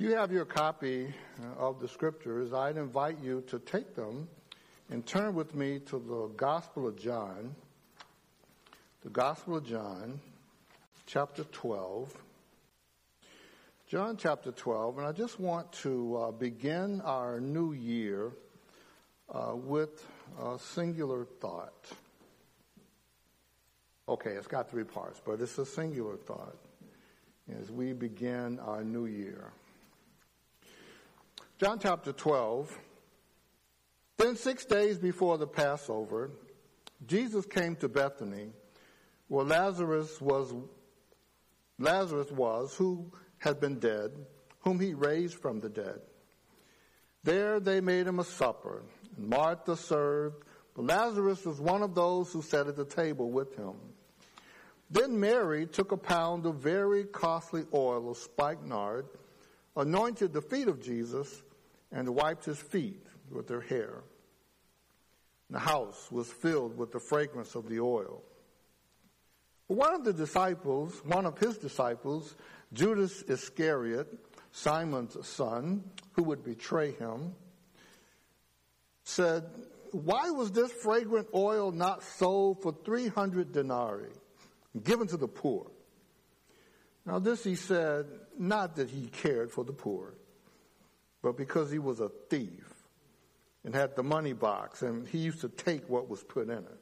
you have your copy uh, of the scriptures, I'd invite you to take them and turn with me to the Gospel of John, the Gospel of John, chapter 12. John chapter 12, and I just want to uh, begin our new year uh, with a singular thought. Okay, it's got three parts, but it's a singular thought as we begin our new year. John chapter 12. Then six days before the Passover, Jesus came to Bethany, where Lazarus was, Lazarus was, who had been dead, whom he raised from the dead. There they made him a supper, and Martha served, but Lazarus was one of those who sat at the table with him. Then Mary took a pound of very costly oil of spikenard, anointed the feet of Jesus, and wiped his feet with their hair. The house was filled with the fragrance of the oil. One of the disciples, one of his disciples, Judas Iscariot, Simon's son, who would betray him, said, Why was this fragrant oil not sold for 300 denarii, given to the poor? Now, this he said, not that he cared for the poor, but because he was a thief and had the money box and he used to take what was put in it.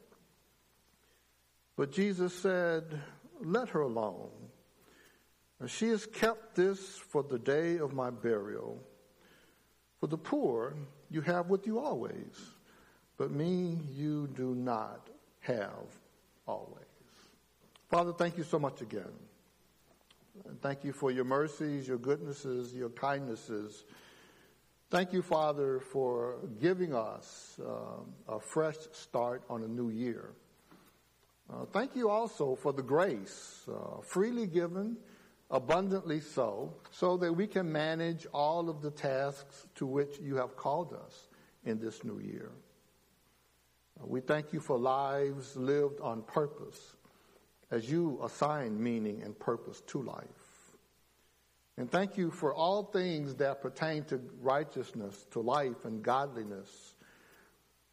But Jesus said, Let her alone. She has kept this for the day of my burial. For the poor you have with you always, but me you do not have always. Father, thank you so much again. And Thank you for your mercies, your goodnesses, your kindnesses Thank you, Father, for giving us uh, a fresh start on a new year. Uh, thank you also for the grace, uh, freely given, abundantly so, so that we can manage all of the tasks to which you have called us in this new year. Uh, we thank you for lives lived on purpose as you assign meaning and purpose to life. And thank you for all things that pertain to righteousness, to life and godliness.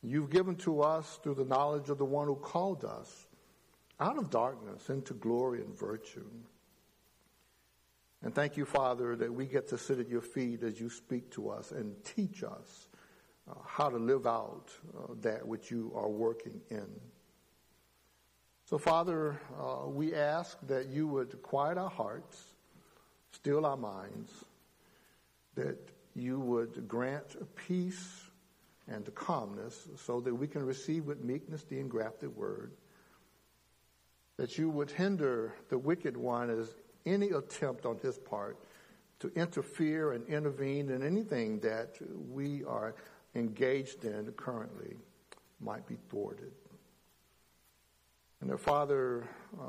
You've given to us through the knowledge of the one who called us out of darkness into glory and virtue. And thank you, Father, that we get to sit at your feet as you speak to us and teach us uh, how to live out uh, that which you are working in. So, Father, uh, we ask that you would quiet our hearts still our minds, that you would grant peace and calmness so that we can receive with meekness the engrafted word, that you would hinder the wicked one as any attempt on his part to interfere and intervene in anything that we are engaged in currently might be thwarted. And that, Father, uh,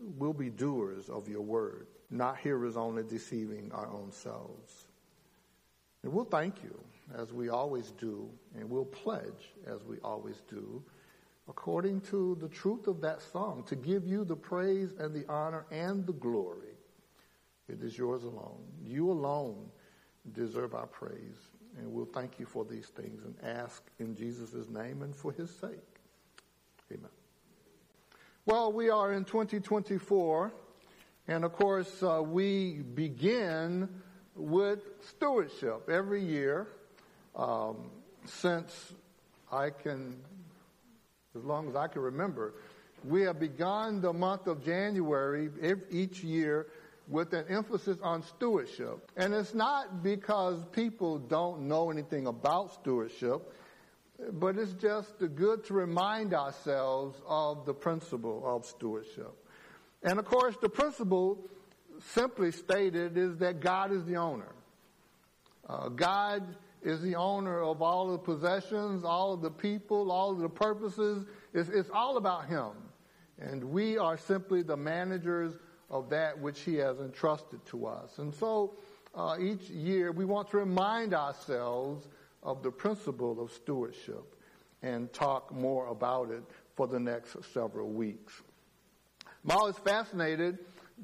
we'll be doers of your word not hearers only deceiving our own selves. And we'll thank you as we always do, and we'll pledge as we always do, according to the truth of that song, to give you the praise and the honor and the glory. It is yours alone. You alone deserve our praise. And we'll thank you for these things and ask in Jesus' name and for his sake. Amen. Well, we are in 2024. And of course, uh, we begin with stewardship every year um, since I can, as long as I can remember. We have begun the month of January each year with an emphasis on stewardship. And it's not because people don't know anything about stewardship, but it's just good to remind ourselves of the principle of stewardship. And of course, the principle, simply stated, is that God is the owner. Uh, God is the owner of all the possessions, all of the people, all of the purposes. It's, it's all about Him. And we are simply the managers of that which He has entrusted to us. And so, uh, each year we want to remind ourselves of the principle of stewardship and talk more about it for the next several weeks. I'm always fascinated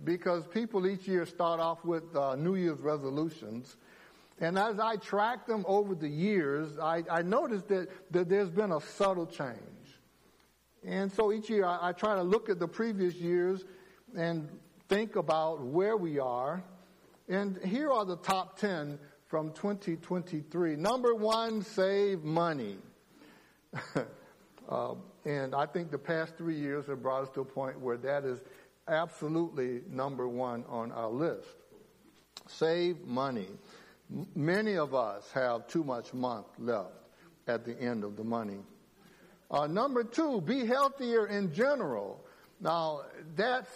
because people each year start off with uh, New Year's resolutions. And as I track them over the years, I, I noticed that, that there's been a subtle change. And so each year I, I try to look at the previous years and think about where we are. And here are the top 10 from 2023. Number one, save money. uh, and I think the past three years have brought us to a point where that is absolutely number one on our list. Save money. Many of us have too much month left at the end of the money. Uh, number two, be healthier in general. Now, that's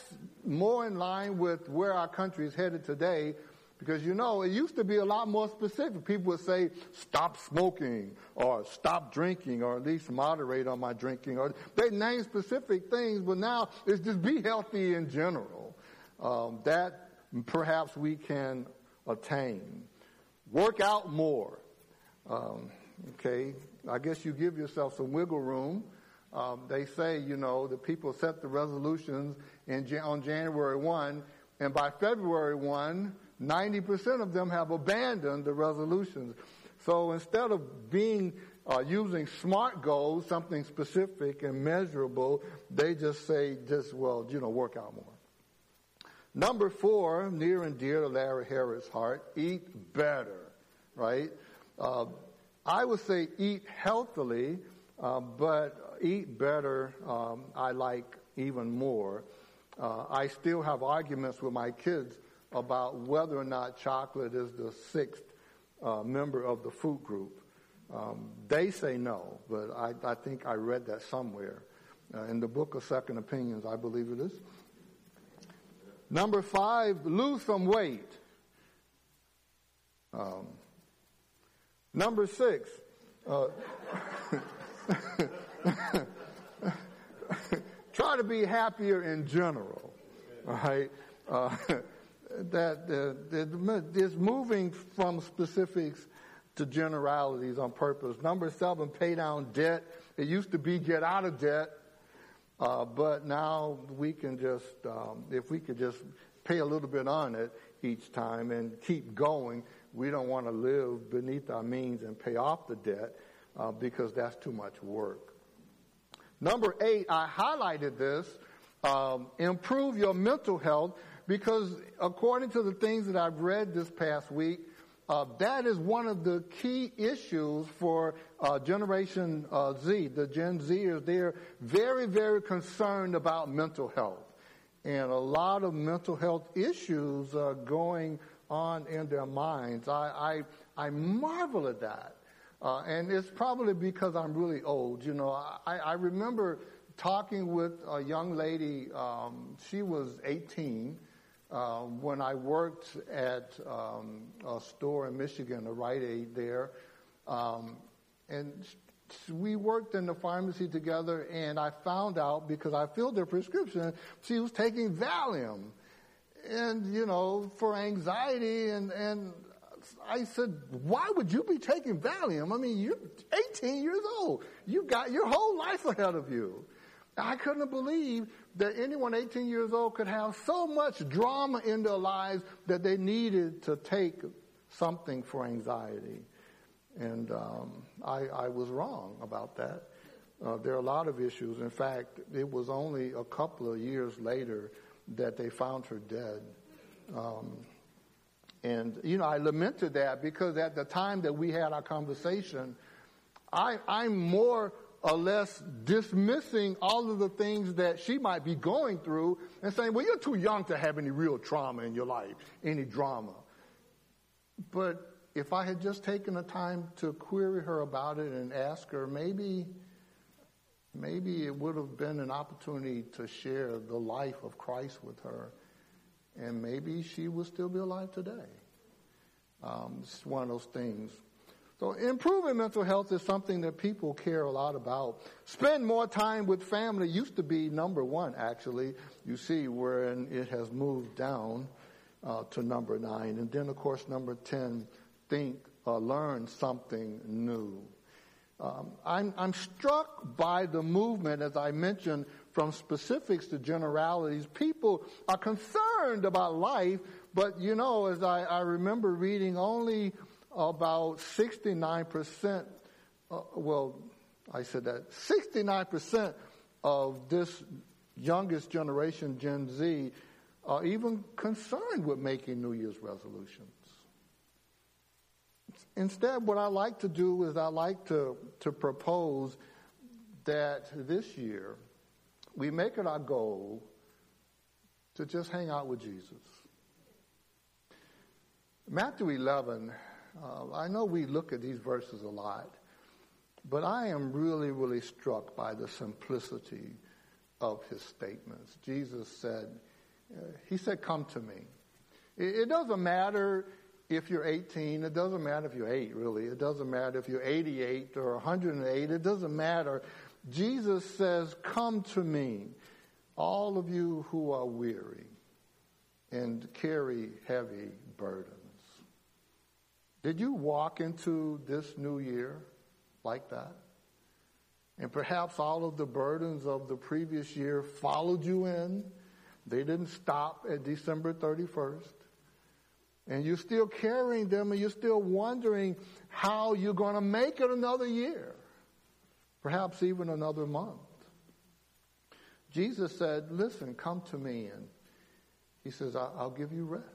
more in line with where our country is headed today because you know, it used to be a lot more specific. People would say, stop smoking or stop drinking or at least moderate on my drinking or they name specific things, but now it's just be healthy in general. Um, that perhaps we can attain. Work out more. Um, okay, I guess you give yourself some wiggle room. Um, they say, you know, the people set the resolutions in, on January 1, and by February 1, 90% of them have abandoned the resolutions. So instead of being uh, using SMART goals, something specific and measurable, they just say, just, well, you know, work out more. Number four, near and dear to Larry Harris' heart, eat better, right? Uh, I would say eat healthily, uh, but eat better, um, I like even more. Uh, I still have arguments with my kids about whether or not chocolate is the sixth uh, member of the food group. Um, they say no, but I, I, think I read that somewhere. Uh, in the book of Second Opinions, I believe it is. Number five, lose some weight. Um, number six, uh, try to be happier in general. Right? Uh, that is moving from specifics to generalities on purpose. Number seven, pay down debt. It used to be get out of debt, uh, but now we can just, um, if we could just pay a little bit on it each time and keep going, we don't want to live beneath our means and pay off the debt uh, because that's too much work. Number eight, I highlighted this. Um, improve your mental health because according to the things that I've read this past week, uh, that is one of the key issues for uh, Generation uh, Z. The Gen Zers, they're very, very concerned about mental health. And a lot of mental health issues are going on in their minds. I, I, I marvel at that. Uh, and it's probably because I'm really old. You know, I, I remember talking with a young lady, um, she was 18, uh, when I worked at um, a store in Michigan, a Rite Aid there, um, and we worked in the pharmacy together, and I found out because I filled her prescription, she was taking Valium, and you know, for anxiety, and and I said, why would you be taking Valium? I mean, you're 18 years old. you've got your whole life ahead of you. I couldn't believe that anyone 18 years old could have so much drama in their lives that they needed to take something for anxiety. And um, I, I, was wrong about that. Uh, there are a lot of issues. In fact, it was only a couple of years later that they found her dead. Um, and, you know, I lamented that because at the time that we had our conversation, I, I'm more or less dismissing all of the things that she might be going through and saying, well, you're too young to have any real trauma in your life, any drama. But if I had just taken the time to query her about it and ask her, maybe, maybe it would have been an opportunity to share the life of Christ with her. And maybe she would still be alive today. Um, it's one of those things so improving mental health is something that people care a lot about. Spend more time with family used to be number one, actually. You see where it has moved down uh, to number nine. And then, of course, number 10, think, uh, learn something new. Um, I'm, I'm struck by the movement, as I mentioned, from specifics to generalities. People are concerned about life, but you know, as I, I remember reading, only about 69%, uh, well, I said that, 69% of this youngest generation, Gen Z, are even concerned with making New Year's resolutions. Instead, what I like to do is I like to, to propose that this year we make it our goal to just hang out with Jesus. Matthew 11, uh, I know we look at these verses a lot, but I am really, really struck by the simplicity of his statements. Jesus said, uh, He said, Come to me. It, it doesn't matter if you're 18. It doesn't matter if you're 8, really. It doesn't matter if you're 88 or 108. It doesn't matter. Jesus says, Come to me, all of you who are weary and carry heavy burdens. Did you walk into this new year like that? And perhaps all of the burdens of the previous year followed you in. They didn't stop at December 31st. And you're still carrying them and you're still wondering how you're going to make it another year. Perhaps even another month. Jesus said, listen, come to me. And he says, I'll give you rest.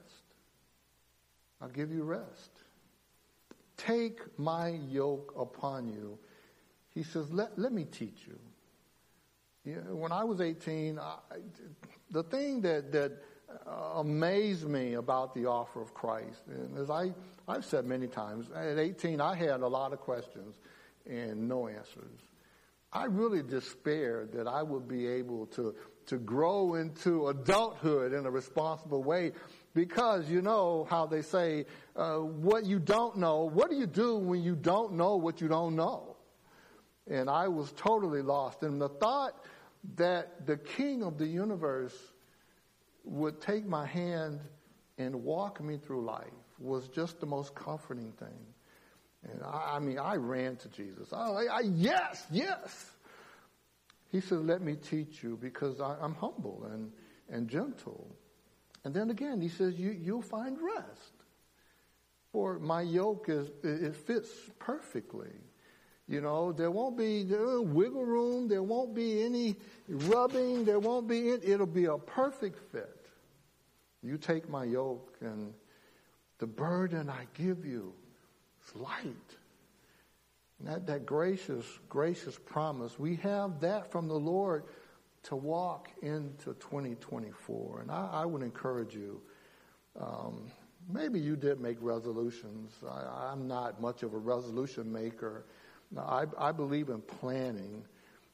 I'll give you rest. Take my yoke upon you. He says, let, let me teach you. know, when I was 18, I, the thing that, that uh, amazed me about the offer of Christ, and as I, I've said many times, at 18, I had a lot of questions and no answers. I really despaired that I would be able to, to grow into adulthood in a responsible way because you know how they say, uh, what you don't know, what do you do when you don't know what you don't know? And I was totally lost. And the thought that the king of the universe would take my hand and walk me through life was just the most comforting thing. And I, I mean, I ran to Jesus. I, I, yes, yes. He said, let me teach you because I, am humble and, and gentle. And then again, he says, you, you'll find rest. For my yoke is, it fits perfectly. You know, there won't be uh, wiggle room. There won't be any rubbing. There won't be, it, it'll be a perfect fit. You take my yoke and the burden I give you is light. That, that gracious, gracious promise. We have that from the Lord to walk into 2024. And I, I would encourage you, um, maybe you did make resolutions. I, am not much of a resolution maker. I, I believe in planning.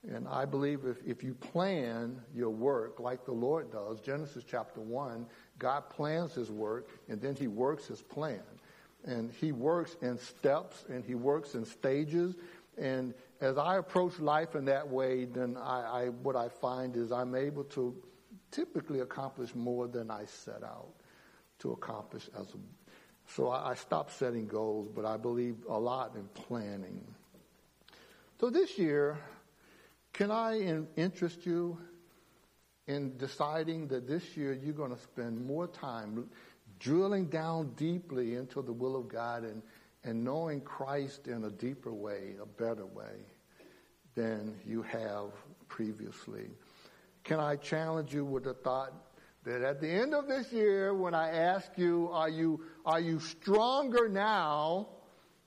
And I believe if, if you plan your work like the Lord does, Genesis chapter 1, God plans his work and then he works his plan. And he works in steps and he works in stages. And as I approach life in that way, then I, I, what I find is I'm able to typically accomplish more than I set out to accomplish as a, so I, I stopped setting goals, but I believe a lot in planning. So this year, can I in, interest you in deciding that this year you're going to spend more time drilling down deeply into the will of God and and knowing Christ in a deeper way, a better way than you have previously. Can I challenge you with the thought that at the end of this year, when I ask you, are you, are you stronger now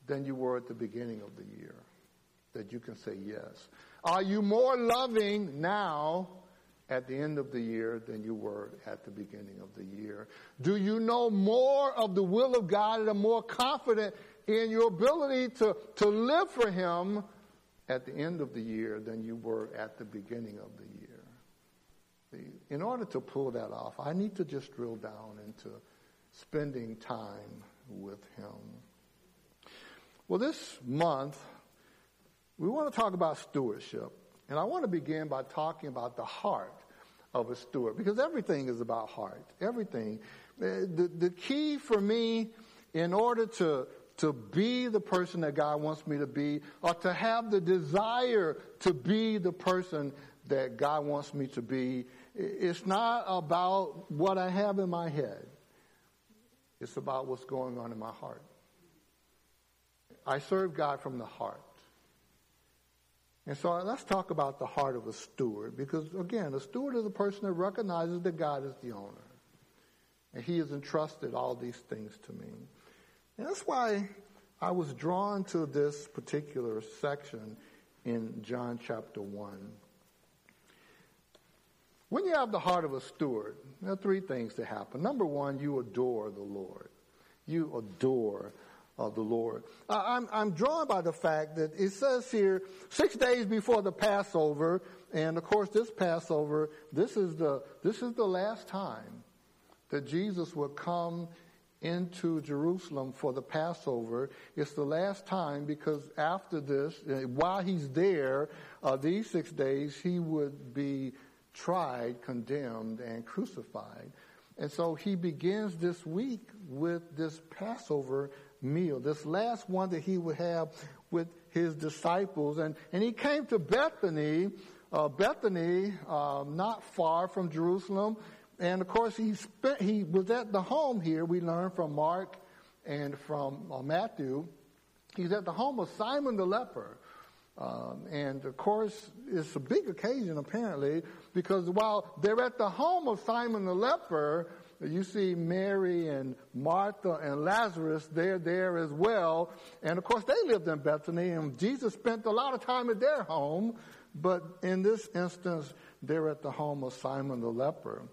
than you were at the beginning of the year? That you can say yes. Are you more loving now at the end of the year than you were at the beginning of the year? Do you know more of the will of God and are more confident in your ability to, to live for Him at the end of the year than you were at the beginning of the year. In order to pull that off, I need to just drill down into spending time with Him. Well, this month, we want to talk about stewardship. And I want to begin by talking about the heart of a steward because everything is about heart. Everything. Uh, the, the key for me in order to to be the person that God wants me to be or to have the desire to be the person that God wants me to be. It's not about what I have in my head. It's about what's going on in my heart. I serve God from the heart. And so let's talk about the heart of a steward because again, a steward is a person that recognizes that God is the owner. And he has entrusted all these things to me. And that's why I was drawn to this particular section in John chapter 1. When you have the heart of a steward, there are three things that happen. Number one, you adore the Lord. You adore uh, the Lord. I'm, I'm drawn by the fact that it says here, six days before the Passover, and of course this Passover, this is the, this is the last time that Jesus will come into Jerusalem for the Passover. It's the last time because after this, uh, while he's there, uh, these six days, he would be tried, condemned, and crucified. And so he begins this week with this Passover meal, this last one that he would have with his disciples. And, and he came to Bethany, uh, Bethany, um, not far from Jerusalem. And of course, he spent, he was at the home here. We learn from Mark and from uh, Matthew. He's at the home of Simon the leper. Um, and of course, it's a big occasion apparently because while they're at the home of Simon the leper, you see Mary and Martha and Lazarus, they're there as well. And of course, they lived in Bethany, and Jesus spent a lot of time at their home. But in this instance, they're at the home of Simon the leper.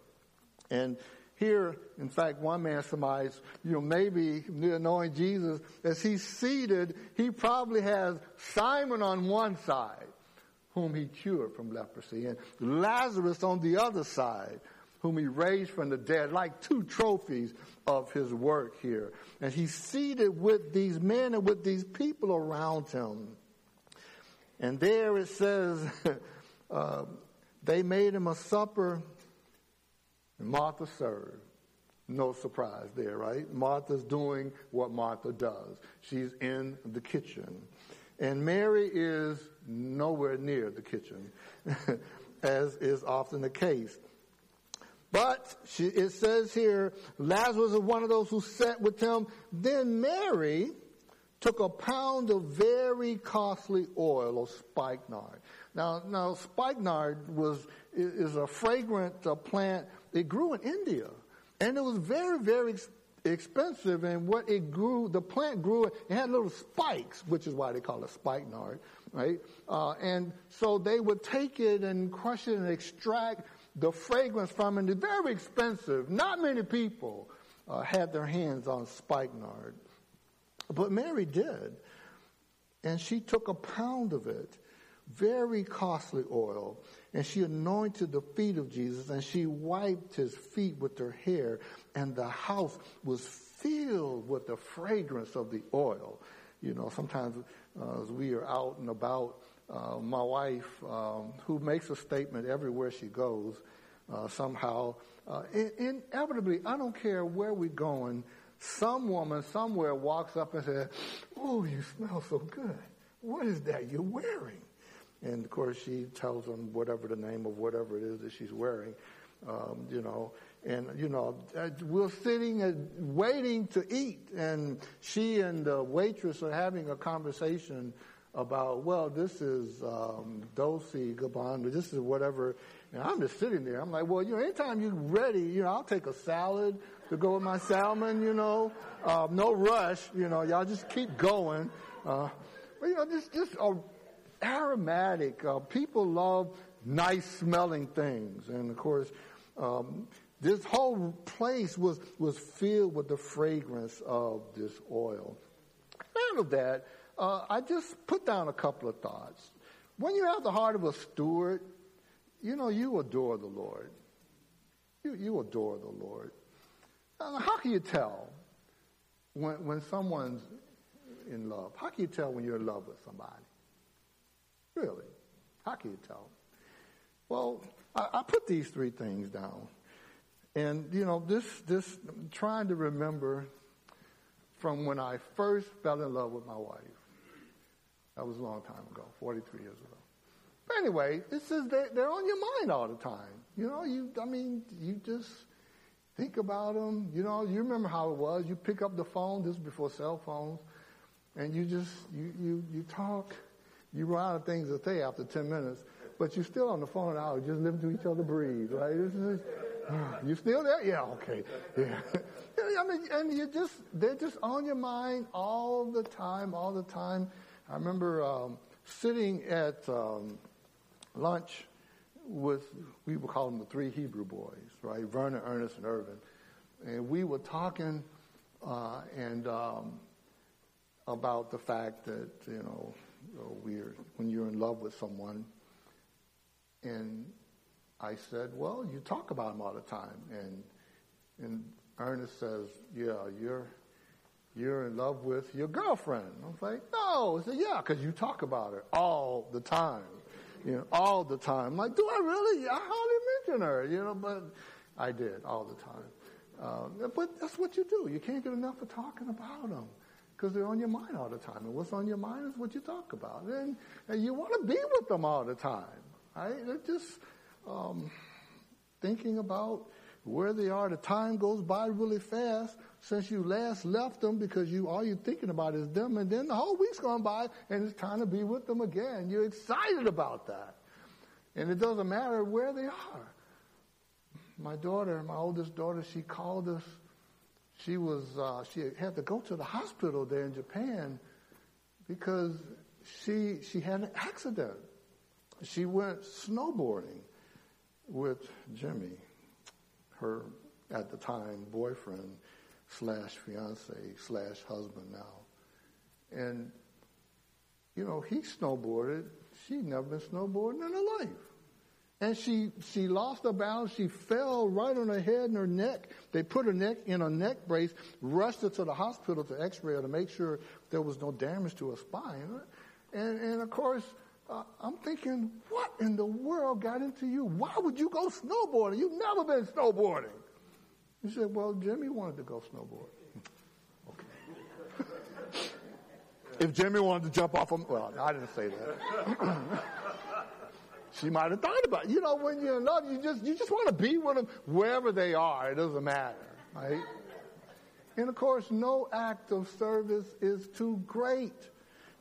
And here, in fact, one man surmised, you know, maybe knowing Jesus, as he's seated, he probably has Simon on one side, whom he cured from leprosy, and Lazarus on the other side, whom he raised from the dead, like two trophies of his work here. And he's seated with these men and with these people around him. And there it says, uh, they made him a supper, Martha served. No surprise there, right? Martha's doing what Martha does. She's in the kitchen. And Mary is nowhere near the kitchen, as is often the case. But she, it says here, Lazarus was one of those who sat with him. Then Mary took a pound of very costly oil of spikenard. Now, now spikenard was is a fragrant uh, plant. It grew in India, and it was very, very expensive. And what it grew, the plant grew. It had little spikes, which is why they call it spikenard, right? Uh, and so they would take it and crush it and extract the fragrance from it. it is very expensive. Not many people uh, had their hands on spikenard. But Mary did. And she took a pound of it, very costly oil, and she anointed the feet of Jesus and she wiped his feet with her hair, and the house was filled with the fragrance of the oil. You know, sometimes uh, as we are out and about, uh, my wife, um, who makes a statement everywhere she goes, uh, somehow, uh, in, inevitably, I don't care where we're going, some woman somewhere walks up and says, "Oh, you smell so good. What is that you're wearing?" And of course, she tells them whatever the name of whatever it is that she's wearing, um, you know. And you know, uh, we're sitting and waiting to eat, and she and the waitress are having a conversation about, well, this is um, Dolce Gabbana, this is whatever. And I'm just sitting there. I'm like, well, you know, anytime you're ready, you know, I'll take a salad to go with my salmon, you know, uh, no rush, you know, y'all just keep going. Uh, but, you know, just, just uh, aromatic. Uh, people love nice smelling things. And of course, um, this whole place was, was filled with the fragrance of this oil. Out of that, uh, I just put down a couple of thoughts. When you have the heart of a steward, you know you adore the Lord. You, you adore the Lord. Uh, how can you tell when, when someone's in love? How can you tell when you're in love with somebody? Really? How can you tell? Well, I, I put these three things down. And, you know, this, this, trying to remember from when I first fell in love with my wife. That was a long time ago, 43 years ago. But anyway, this is, they, they're on your mind all the time. You know, you, I mean, you just think about them. You know, you remember how it was. You pick up the phone, this is before cell phones, and you just, you, you, you talk. You run out of things to say after 10 minutes, but you're still on the phone an hour, just listening to each other breathe, right? Just, you still there? Yeah, okay. Yeah. I mean, and you just, they're just on your mind all the time, all the time. I remember um, sitting at um, lunch with, we would call them the three Hebrew boys, right? Vernon, Ernest, and Irvin. And we were talking uh, and um, about the fact that, you know, we're, when you're in love with someone, and I said, well, you talk about him all the time. And, and Ernest says, yeah, you're, you're in love with your girlfriend. I was like, no. I said, yeah, because you talk about her all the time. You know, all the time. I'm like, do I really? I hardly mention her, you know, but I did all the time. Uh, but that's what you do. You can't get enough of talking about them because they're on your mind all the time. And what's on your mind is what you talk about. And, and you want to be with them all the time. Right? They're just um, thinking about where they are. The time goes by really fast since you last left them because you all you're thinking about is them, and then the whole week's gone by, and it's time to be with them again. You're excited about that, and it doesn't matter where they are. My daughter, my oldest daughter, she called us. She was uh, she had to go to the hospital there in Japan because she she had an accident. She went snowboarding with Jimmy, her at the time boyfriend slash fiance slash husband now. And, you know, he snowboarded. She'd never been snowboarding in her life. And she, she lost her balance. She fell right on her head and her neck. They put her neck in a neck brace, rushed her to the hospital to x-ray her to make sure there was no damage to her spine. And, and of course, uh, I'm thinking, what in the world got into you? Why would you go snowboarding? You've never been snowboarding. He said, well, Jimmy wanted to go snowboard. okay. if Jimmy wanted to jump off, a, well, I didn't say that. she might have thought about it. You know, when you're in love, you just, you just want to be with them wherever they are. It doesn't matter, right? And of course, no act of service is too great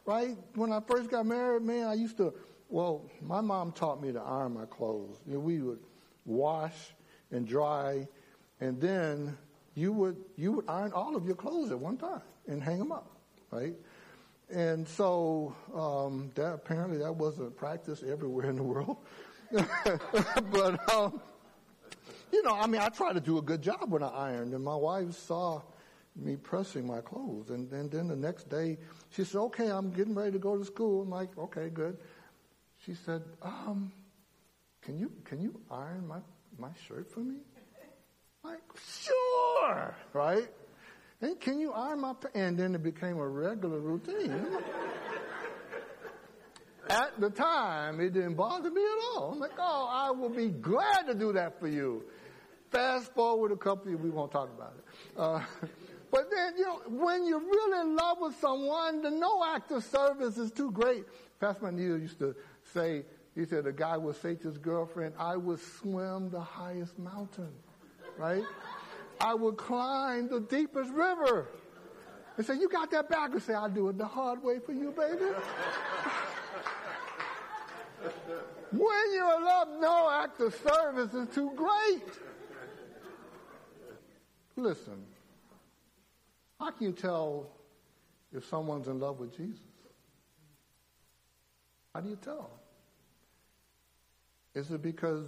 right? When I first got married, man, I used to, well, my mom taught me to iron my clothes. You know, we would wash and dry, and then you would, you would iron all of your clothes at one time and hang them up, right? And so, um, that apparently that wasn't practiced everywhere in the world. but, um, you know, I mean, I tried to do a good job when I ironed, and my wife saw me pressing my clothes. And, and then the next day, she said, okay, I'm getting ready to go to school. I'm like, okay, good. She said, um, can you, can you iron my, my shirt for me? I'm like, sure, right? And can you iron my, pa-? and then it became a regular routine. at the time, it didn't bother me at all. I'm like, oh, I will be glad to do that for you. Fast forward a couple of we won't talk about it. Uh, but then, you know, when you're really in love with someone, the no act of service is too great. Pastor Manil used to say, he said, a guy would say to his girlfriend, I would swim the highest mountain, right? I would climb the deepest river. And say, you got that back? And say, I'll do it the hard way for you, baby. when you're in love, no act of service is too great. Listen, how can you tell if someone's in love with Jesus? How do you tell? Is it because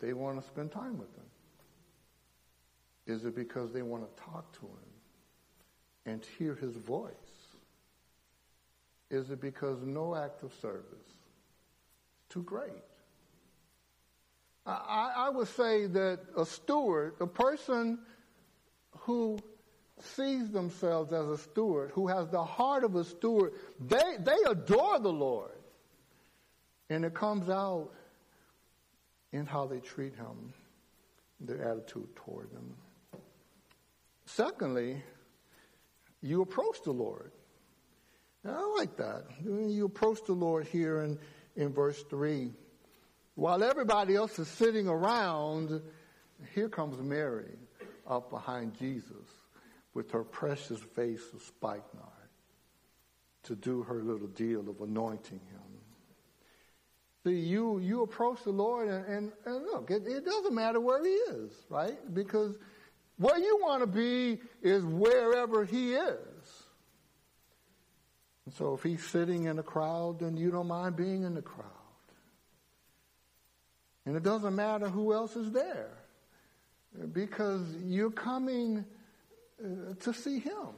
they want to spend time with him? Is it because they want to talk to him and hear his voice? Is it because no act of service is too great? I, I would say that a steward, a person who sees themselves as a steward, who has the heart of a steward, they, they adore the Lord. And it comes out in how they treat him, their attitude toward them. Secondly, you approach the Lord. I like that. You approach the Lord here, and, in verse 3. While everybody else is sitting around, here comes Mary up behind Jesus with her precious vase of spikenard to do her little deal of anointing him. See, you, you approach the Lord and, and, and look, it, it doesn't matter where he is, right? Because where you want to be is wherever he is. And so if he's sitting in a crowd, then you don't mind being in the crowd. And it doesn't matter who else is there because you're coming uh, to see him.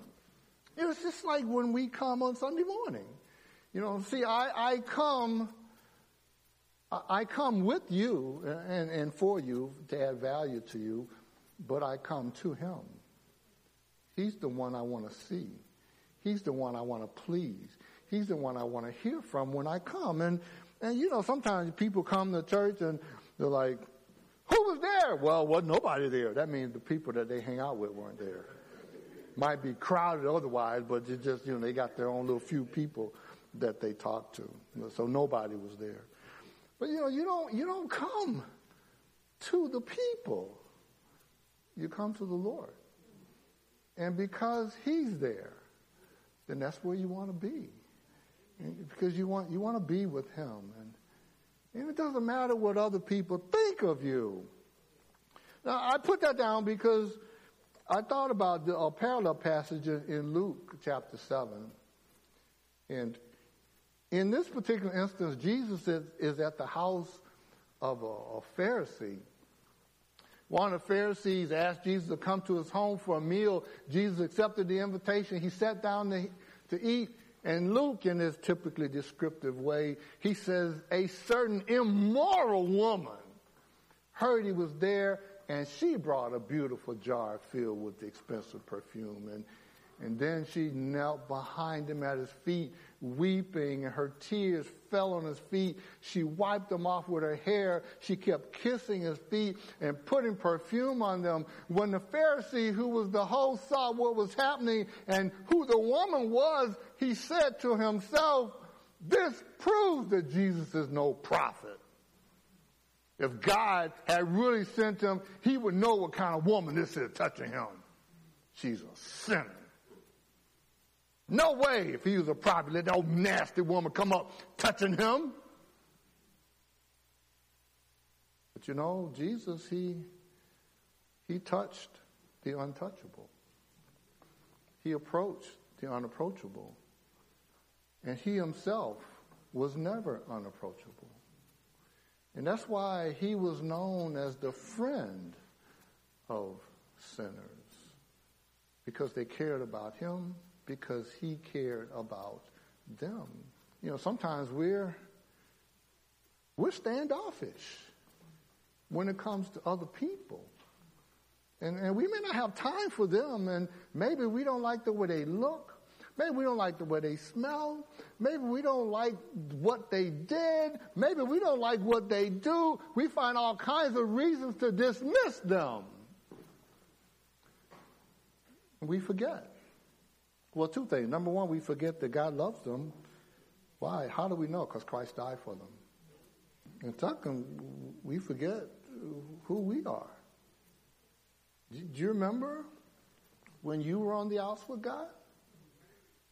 It's just like when we come on Sunday morning. You know, see, I, I come, I come with you and, and for you to add value to you, but I come to him. He's the one I want to see. He's the one I want to please. He's the one I want to hear from when I come. And, and you know, sometimes people come to church and they're like, who was there? Well, wasn't nobody there. That means the people that they hang out with weren't there. Might be crowded otherwise, but it's just, you know, they got their own little few people that they talk to. So nobody was there. But you know, you don't, you don't come to the people. You come to the Lord. And because He's there, then that's where you want to be. Because you want, you want to be with Him. And and it doesn't matter what other people think of you. Now, I put that down because I thought about the, a parallel passage in Luke chapter 7. And in this particular instance, Jesus is, is at the house of a, a Pharisee. One of the Pharisees asked Jesus to come to his home for a meal. Jesus accepted the invitation. He sat down to, to eat. And Luke, in his typically descriptive way, he says, a certain immoral woman heard he was there and she brought a beautiful jar filled with expensive perfume. And, and then she knelt behind him at his feet, weeping, and her tears fell on his feet. She wiped them off with her hair. She kept kissing his feet and putting perfume on them. When the Pharisee, who was the host, saw what was happening and who the woman was, he said to himself, this proves that Jesus is no prophet. If God had really sent him, he would know what kind of woman this is touching him. She's a sinner. No way, if he was a prophet, let that old nasty woman come up touching him. But you know, Jesus, he, he touched the untouchable. He approached the unapproachable. And he himself was never unapproachable. And that's why he was known as the friend of sinners. Because they cared about him, because he cared about them. You know, sometimes we're we're standoffish when it comes to other people. And, and we may not have time for them, and maybe we don't like the way they look, Maybe we don't like the way they smell. Maybe we don't like what they did. Maybe we don't like what they do. We find all kinds of reasons to dismiss them. We forget. Well, two things. Number one, we forget that God loves them. Why? How do we know? Because Christ died for them. And second, we forget who we are. Do you remember when you were on the outs with God?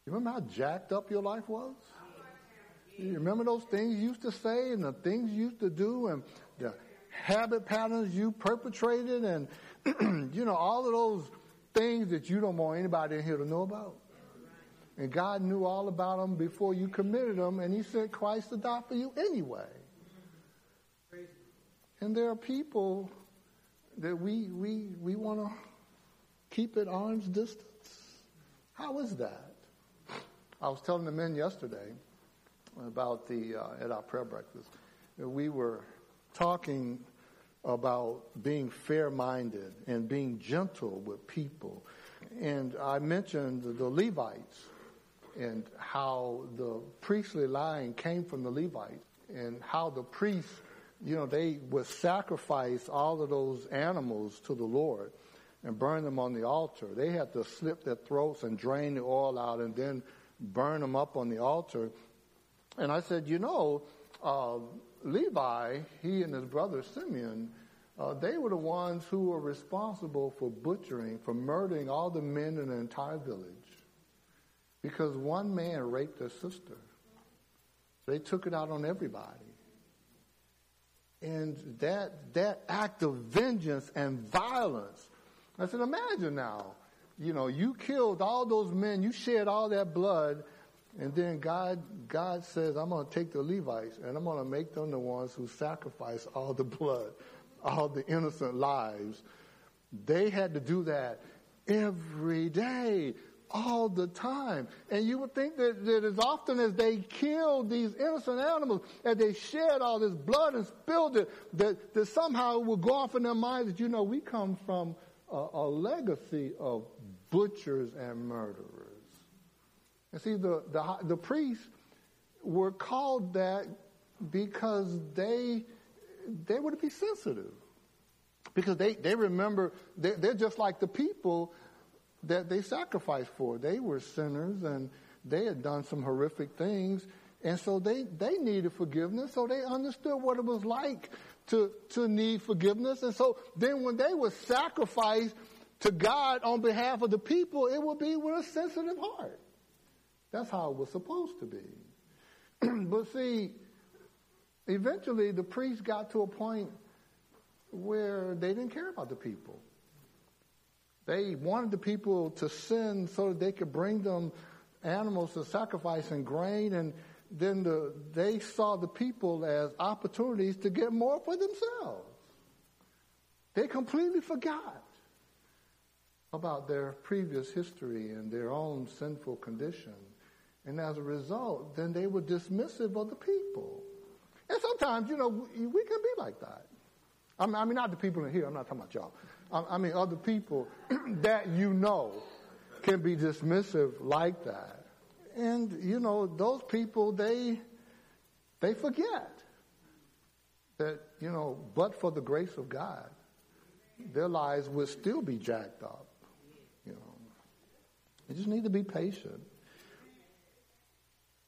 You remember how jacked up your life was? You remember those things you used to say and the things you used to do and the habit patterns you perpetrated and, you know, all of those things that you don't want anybody in here to know about. And God knew all about them before you committed them and he sent Christ to die for you anyway. And there are people that we, we, we want to keep at arm's distance. How is that? I was telling the men yesterday about the, uh, at our prayer breakfast, we were talking about being fair-minded and being gentle with people. And I mentioned the Levites and how the priestly line came from the Levites and how the priests, you know, they would sacrifice all of those animals to the Lord and burn them on the altar. They had to slit their throats and drain the oil out and then burn them up on the altar. And I said, you know, uh, Levi, he and his brother Simeon, uh, they were the ones who were responsible for butchering, for murdering all the men in the entire village. Because one man raped a sister. They took it out on everybody. And that, that act of vengeance and violence, I said, imagine now, you know, you killed all those men, you shed all that blood, and then God, God says, I'm going to take the Levites and I'm going to make them the ones who sacrifice all the blood, all the innocent lives. They had to do that every day, all the time. And you would think that, that as often as they killed these innocent animals, and they shed all this blood and spilled it, that, that somehow it would go off in their minds that, you know, we come from a, a legacy of butchers and murderers. And see, the, the, the priests were called that because they, they to be sensitive. Because they, they remember, they, they're just like the people that they sacrificed for. They were sinners and they had done some horrific things. And so they, they needed forgiveness. So they understood what it was like to, to need forgiveness. And so then when they were sacrificed to God on behalf of the people, it would be with a sensitive heart. That's how it was supposed to be. but see, eventually the priests got to a point where they didn't care about the people. They wanted the people to sin so that they could bring them animals to sacrifice and grain, and then the, they saw the people as opportunities to get more for themselves. They completely forgot about their previous history and their own sinful condition. And as a result, then they were dismissive of the people. And sometimes, you know, we, can be like that. I mean, I mean, not the people in here. I'm not talking about y'all. I, mean, other people that you know can be dismissive like that. And, you know, those people, they, they forget that, you know, but for the grace of God, their lives would still be jacked up. You know, you just need to be patient.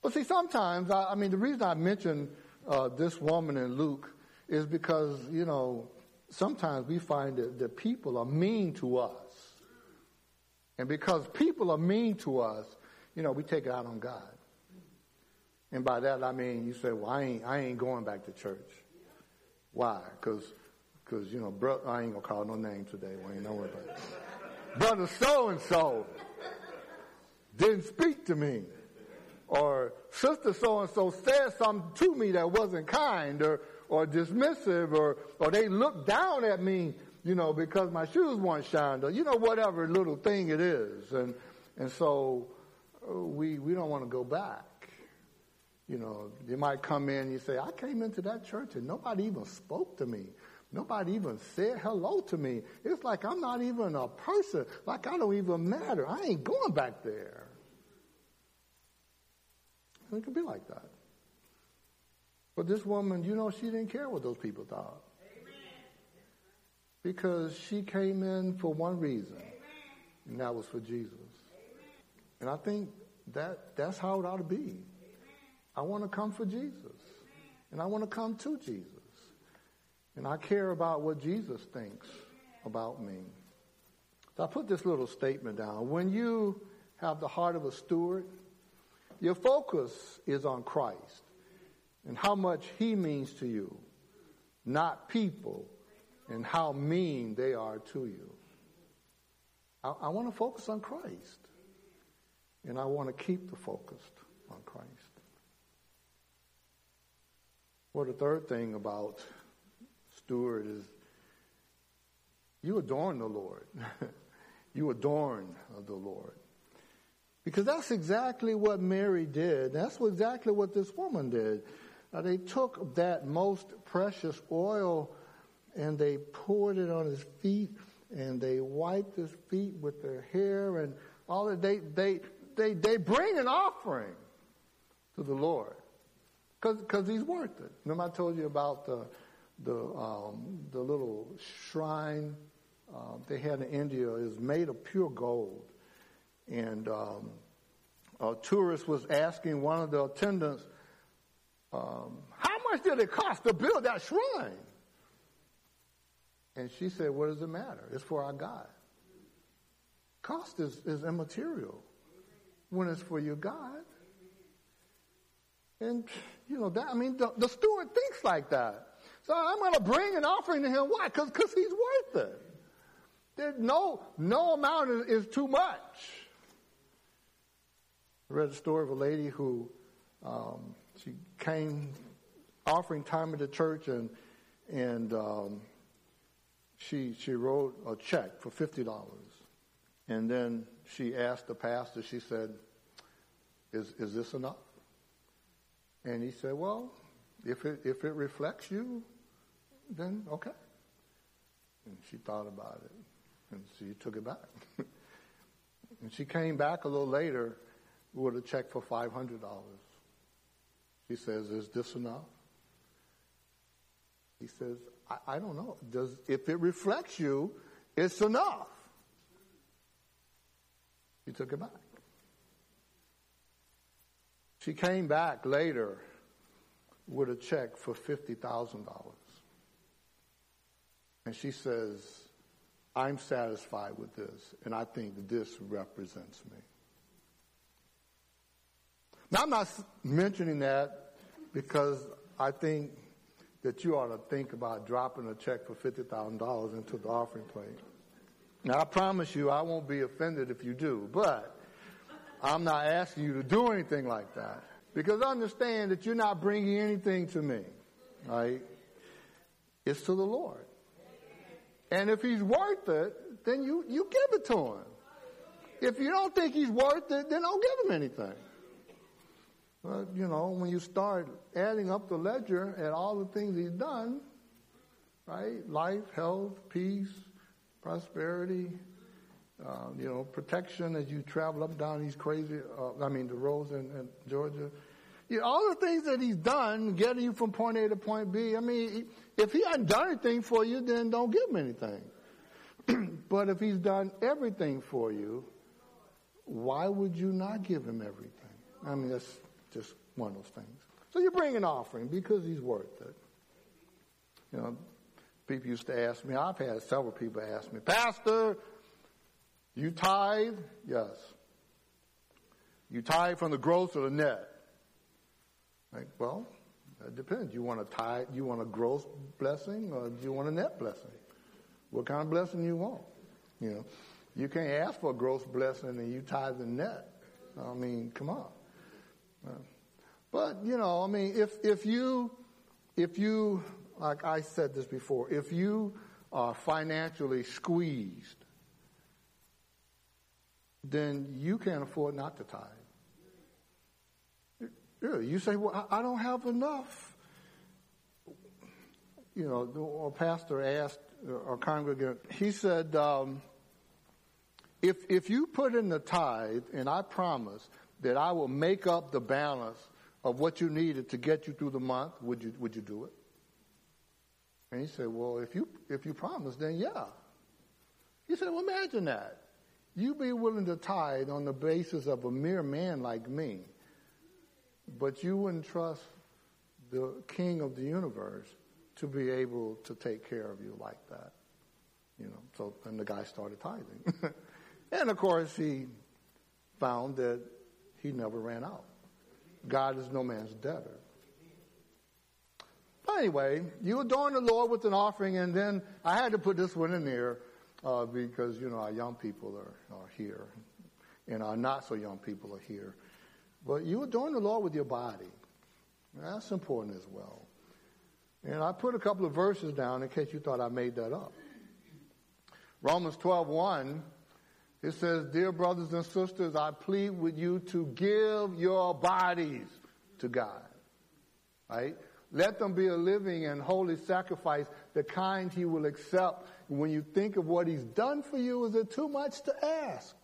But see, sometimes, I, I mean, the reason I mention uh, this woman in Luke is because, you know, sometimes we find that, that people are mean to us. And because people are mean to us, you know, we take it out on God. And by that I mean, you say, well, I ain't, I ain't going back to church. Why? Because, cause, you know, bro, I ain't to call no name today. We ain't know it, brother so and so didn't speak to me or sister so and so said something to me that wasn't kind or, or dismissive or, or they look down at me, you know, because my shoes weren't shined or, you know, whatever little thing it is. And, and so uh, we, we don't want to go back. You know, you might come in and you say, I came into that church and nobody even spoke to me. Nobody even said hello to me. It's like I'm not even a person. Like I don't even matter. I ain't going back there. It could be like that. But this woman, you know, she didn't care what those people thought. Because she came in for one reason, and that was for Jesus. And I think that that's how it ought to be. I want to come for Jesus. And I want to come to Jesus. And I care about what Jesus thinks about me. So I put this little statement down. When you have the heart of a steward, your focus is on Christ and how much he means to you, not people and how mean they are to you. I, I want to focus on Christ. And I want to keep the focus on Christ. Well, the third thing about steward is you adorn the Lord. you adorn the Lord. Because that's exactly what Mary did. That's exactly what this woman did. Uh, they took that most precious oil and they poured it on his feet and they wiped his feet with their hair and all that. They, they, they, they bring an offering to the Lord because he's worth it. Remember I told you about the, the, um, the little shrine uh, they had in India is made of pure gold. And um, a tourist was asking one of the attendants, um, how much did it cost to build that shrine? And she said, what does it matter? It's for our God. Cost is, is immaterial when it's for your God. And, you know, that, I mean, the, the steward thinks like that. So I'm going to bring an offering to him. Why? Because cause he's worth it. There's no, no amount is, is too much. I read a story of a lady who um, she came offering time at the church and and um, she she wrote a check for fifty dollars, and then she asked the pastor. She said, "Is is this enough?" And he said, "Well, if it if it reflects you, then okay." And she thought about it, and she took it back. and she came back a little later with a check for five hundred dollars. He says, Is this enough? He says, I, I don't know. Does, if it reflects you, it's enough. He took it back. She came back later with a check for $50,000. And she says, I'm satisfied with this, and I think this represents me. Now, I'm not mentioning that because I think that you ought to think about dropping a check for $50,000 into the offering plate. Now, I promise you, I won't be offended if you do, but I'm not asking you to do anything like that. Because understand that you're not bringing anything to me, right? It's to the Lord. And if he's worth it, then you, you give it to him. If you don't think he's worth it, then don't give him anything. But, you know, when you start adding up the ledger and all the things he's done, right? Life, health, peace, prosperity, uh, you know, protection as you travel up down these crazy, uh, I mean, the roads in, in Georgia. You know, all the things that he's done, getting you from point A to point B. I mean, if he hadn't done anything for you, then don't give him anything. but if he's done everything for you, why would you not give him everything? I mean, that's just one of those things. So you bring an offering because he's worth it. You know, people used to ask me, I've had several people ask me, Pastor, you tithe? Yes. You tithe from the gross or the net? Like, well, it depends. You want a tithe, you want a gross blessing or do you want a net blessing? What kind of blessing you want? You know, you can't ask for a gross blessing and you tithe the net. I mean, come on. But, you know, I mean, if, if you, if you, like I said this before, if you are financially squeezed, then you can't afford not to tithe. You say, well, I don't have enough. You know, a pastor asked a congregant, he said, um, if, if you put in the tithe, and I promise that I will make up the balance of what you needed to get you through the month, would you, would you do it? And he said, well, if you, if you promise, then yeah. He said, well, imagine that. You be willing to tithe on the basis of a mere man like me, but you wouldn't trust the king of the universe to be able to take care of you like that. You know, so then the guy started tithing. and of course he found that he never ran out. God is no man's debtor. But anyway, you adorn the Lord with an offering, and then I had to put this one in there uh, because, you know, our young people are, are here, and our not so young people are here. But you adorn the Lord with your body. That's important as well. And I put a couple of verses down in case you thought I made that up. Romans 12, 1 it says, Dear brothers and sisters, I plead with you to give your bodies to God. Right? Let them be a living and holy sacrifice, the kind he will accept. When you think of what he's done for you, is it too much to ask?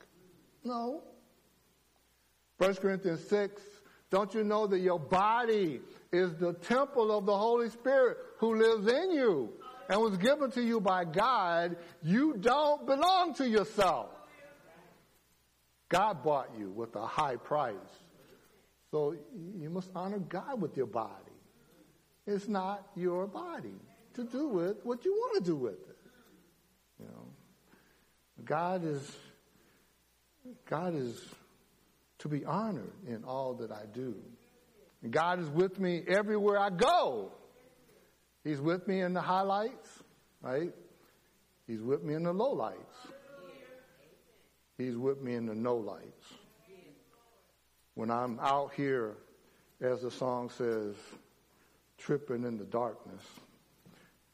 No. 1 Corinthians 6, don't you know that your body is the temple of the Holy Spirit who lives in you and was given to you by God? You don't belong to yourself. God bought you with a high price. So you must honor God with your body. It's not your body to do with what you want to do with it. You know, God is, God is to be honored in all that I do. God is with me everywhere I go. He's with me in the highlights, right? He's with me in the lowlights. He's with me in the no lights. When I'm out here, as the song says, tripping in the darkness.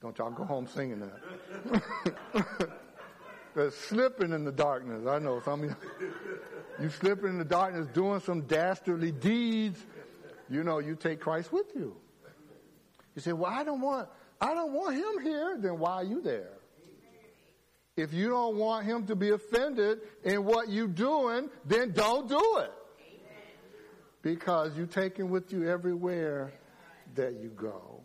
Don't y'all go home singing that. That's slipping in the darkness. I know some of you, you slipping in the darkness doing some dastardly deeds. You know, you take Christ with you. You say, well, I don't want, I don't want him here. Then why are you there? If you don't want him to be offended in what you're doing, then don't do it. Because you take him with you everywhere that you go.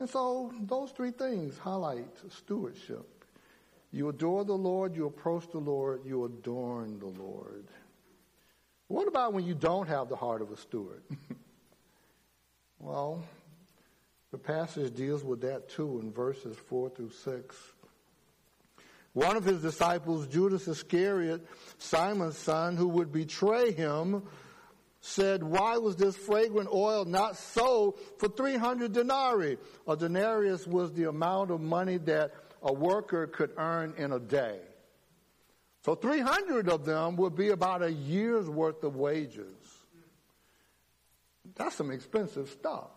And so those three things highlight stewardship. You adore the Lord, you approach the Lord, you adorn the Lord. What about when you don't have the heart of a steward? well, the passage deals with that too in verses 4 through 6. One of his disciples, Judas Iscariot, Simon's son, who would betray him, said, Why was this fragrant oil not sold for 300 denarii? A denarius was the amount of money that a worker could earn in a day. So 300 of them would be about a year's worth of wages. That's some expensive stuff.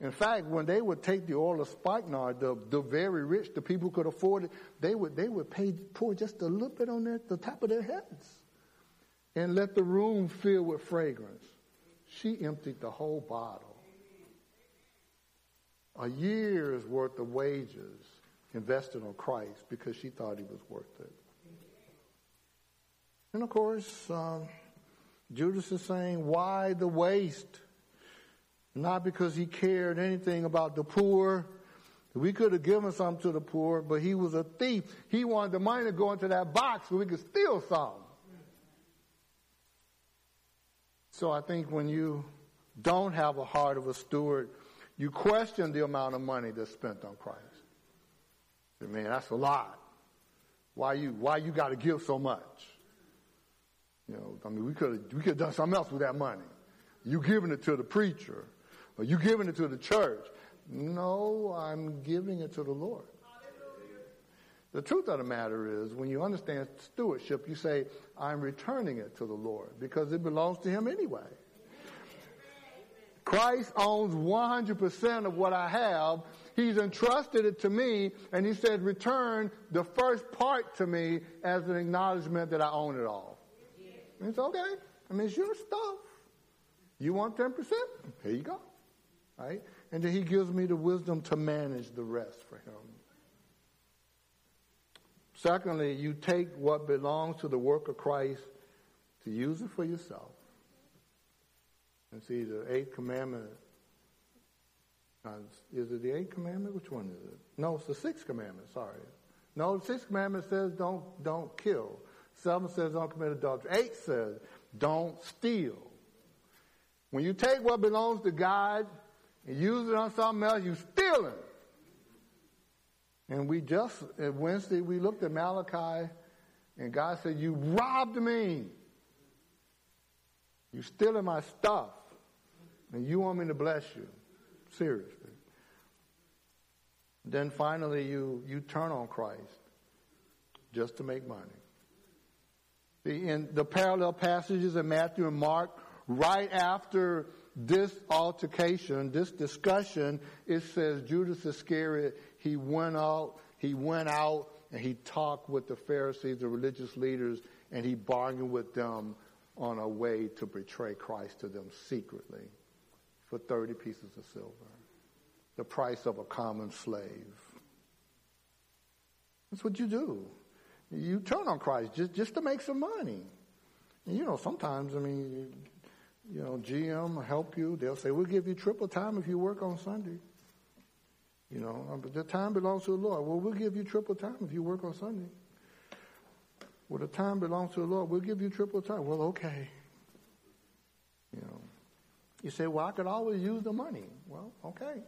In fact, when they would take the oil of spikenard, the, the very rich, the people who could afford it, they would, they would pay, pour just a little bit on their, the top of their heads and let the room fill with fragrance. She emptied the whole bottle. A year's worth of wages invested on Christ because she thought he was worth it. And of course, um, Judas is saying, why the waste? Not because he cared anything about the poor. We could have given some to the poor, but he was a thief. He wanted the money to go into that box so we could steal some. So I think when you don't have a heart of a steward, you question the amount of money that's spent on Christ. I mean, that's a lot. Why you why you got to give so much? You know, I mean, we could we could have done something else with that money. You giving it to the preacher, are you giving it to the church? No, I'm giving it to the Lord. The truth of the matter is, when you understand stewardship, you say, I'm returning it to the Lord because it belongs to Him anyway. Christ owns 100% of what I have. He's entrusted it to me, and He said, return the first part to me as an acknowledgement that I own it all. It's okay. I mean, it's your stuff. You want 10%? Here you go right? And then he gives me the wisdom to manage the rest for him. Secondly, you take what belongs to the work of Christ to use it for yourself. And see, the eighth commandment, uh, is it the eighth commandment? Which one is it? No, it's the sixth commandment, sorry. No, the sixth commandment says don't, don't kill. Seven says don't commit adultery. Eight says don't steal. When you take what belongs to God and use it on something else, you stealing. And we just, at Wednesday, we looked at Malachi, and God said, You robbed me. You stealing my stuff. And you want me to bless you. Seriously. Then finally, you, you turn on Christ just to make money. See, in the parallel passages in Matthew and Mark, right after this altercation, this discussion, it says Judas Iscariot, he went out, he went out and he talked with the Pharisees, the religious leaders, and he bargained with them on a way to betray Christ to them secretly for 30 pieces of silver. The price of a common slave. That's what you do. You turn on Christ just, just to make some money. And you know, sometimes, I mean, you know, GM will help you. They'll say, we'll give you triple time if you work on Sunday. You know, uh, but the time belongs to the Lord. Well, we'll give you triple time if you work on Sunday. Well, the time belongs to the Lord. We'll give you triple time. Well, okay. You know, You say, well, I could always use the money. Well, okay.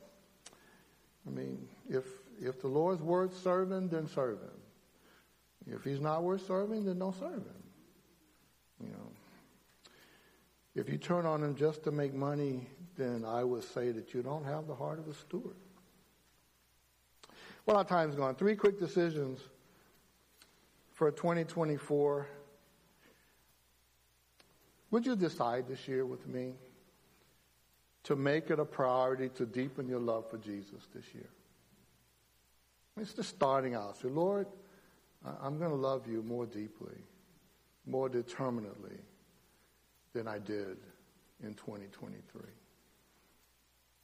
I mean, if, if the Lord's worth serving, then serve him. If he's not worth serving, then don't serve him. You know, if you turn on him just to make money, then I would say that you don't have the heart of a steward. Well, our time's gone. Three quick decisions for 2024. Would you decide this year with me to make it a priority to deepen your love for Jesus this year? It's just starting out. Say, Lord, I'm going to love you more deeply, more determinedly than I did in 2023.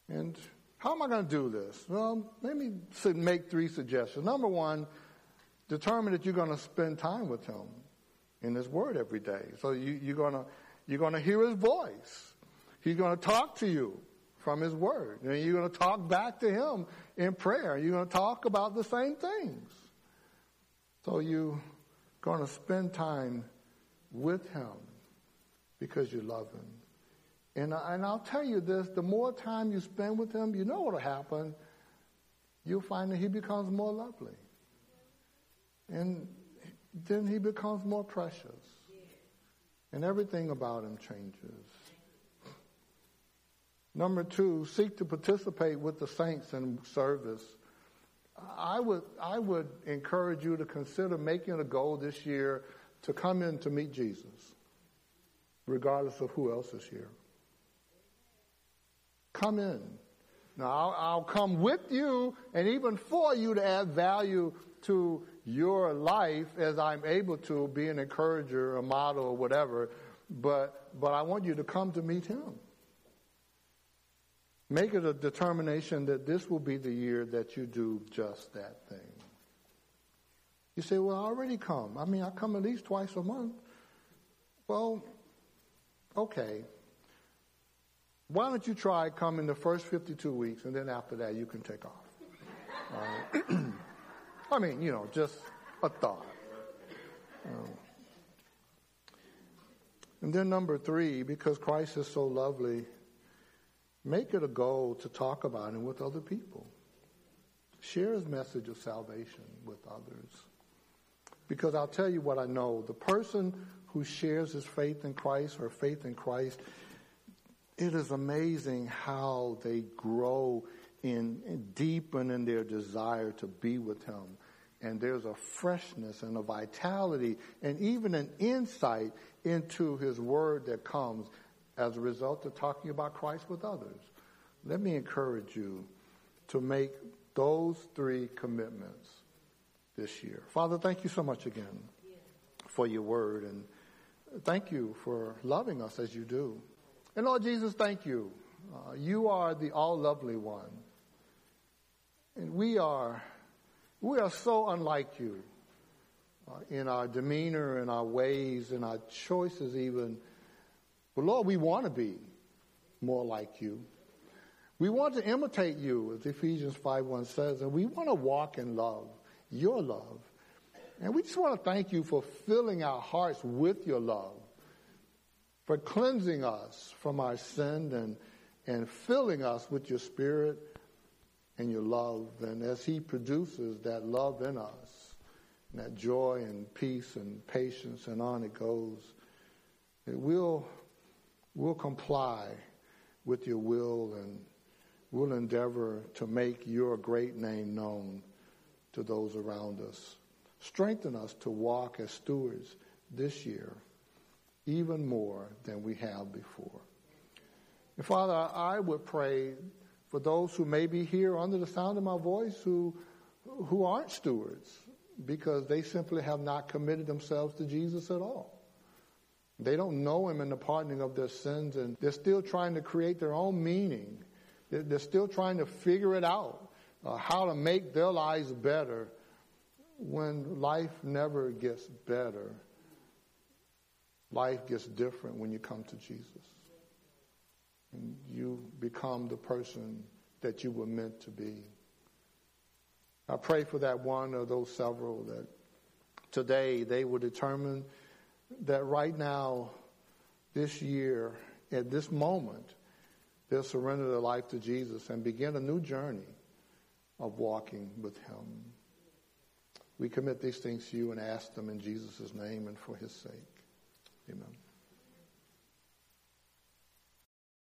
And how am I going to do this? Well, let me make three suggestions. Number one, determine that you're going to spend time with Him in His Word every day. So you, you're going to you're going to hear His voice. He's going to talk to you from His Word, and you're going to talk back to Him in prayer. You're going to talk about the same things. So you're going to spend time with Him because you love Him. And, uh, and I'll tell you this the more time you spend with him, you know what will happen. You'll find that he becomes more lovely. And then he becomes more precious. And everything about him changes. Number two, seek to participate with the saints in service. I would, I would encourage you to consider making a goal this year to come in to meet Jesus, regardless of who else is here. Come in. Now, I'll, I'll, come with you and even for you to add value to your life as I'm able to be an encourager, a model, or whatever. But, but I want you to come to meet him. Make it a determination that this will be the year that you do just that thing. You say, well, I already come. I mean, I come at least twice a month. Well, okay. Why don't you try coming the first 52 weeks and then after that you can take off? I mean, you know, just a thought. Um, and then number three, because Christ is so lovely, make it a goal to talk about him with other people. Share his message of salvation with others. Because I'll tell you what I know. The person who shares his faith in Christ or faith in Christ it is amazing how they grow in, in deepen in their desire to be with him. And there's a freshness and a vitality and even an insight into his word that comes as a result of talking about Christ with others. Let me encourage you to make those three commitments this year. Father, thank you so much again for your word and thank you for loving us as you do. And Lord Jesus, thank you. Uh, you are the all lovely one. And we are, we are so unlike you uh, in our demeanor, in our ways, in our choices even. But Lord, we want to be more like you. We want to imitate you, as Ephesians 5 1 says, and we want to walk in love, your love. And we just want to thank you for filling our hearts with your love for cleansing us from our sin and, and filling us with your spirit and your love. And as he produces that love in us, that joy and peace and patience and on it goes, it will we'll comply with your will and we'll endeavor to make your great name known to those around us. Strengthen us to walk as stewards this year even more than we have before. And Father, I would pray for those who may be here under the sound of my voice who, who aren't stewards because they simply have not committed themselves to Jesus at all. They don't know him in the pardoning of their sins and they're still trying to create their own meaning. They're, still trying to figure it out, uh, how to make their lives better when life never gets better life gets different when you come to Jesus. And you become the person that you were meant to be. I pray for that one or those several that today they will determine that right now, this year, at this moment, they'll surrender their life to Jesus and begin a new journey of walking with Him. We commit these things to you and ask them in Jesus' name and for His sake. Amen.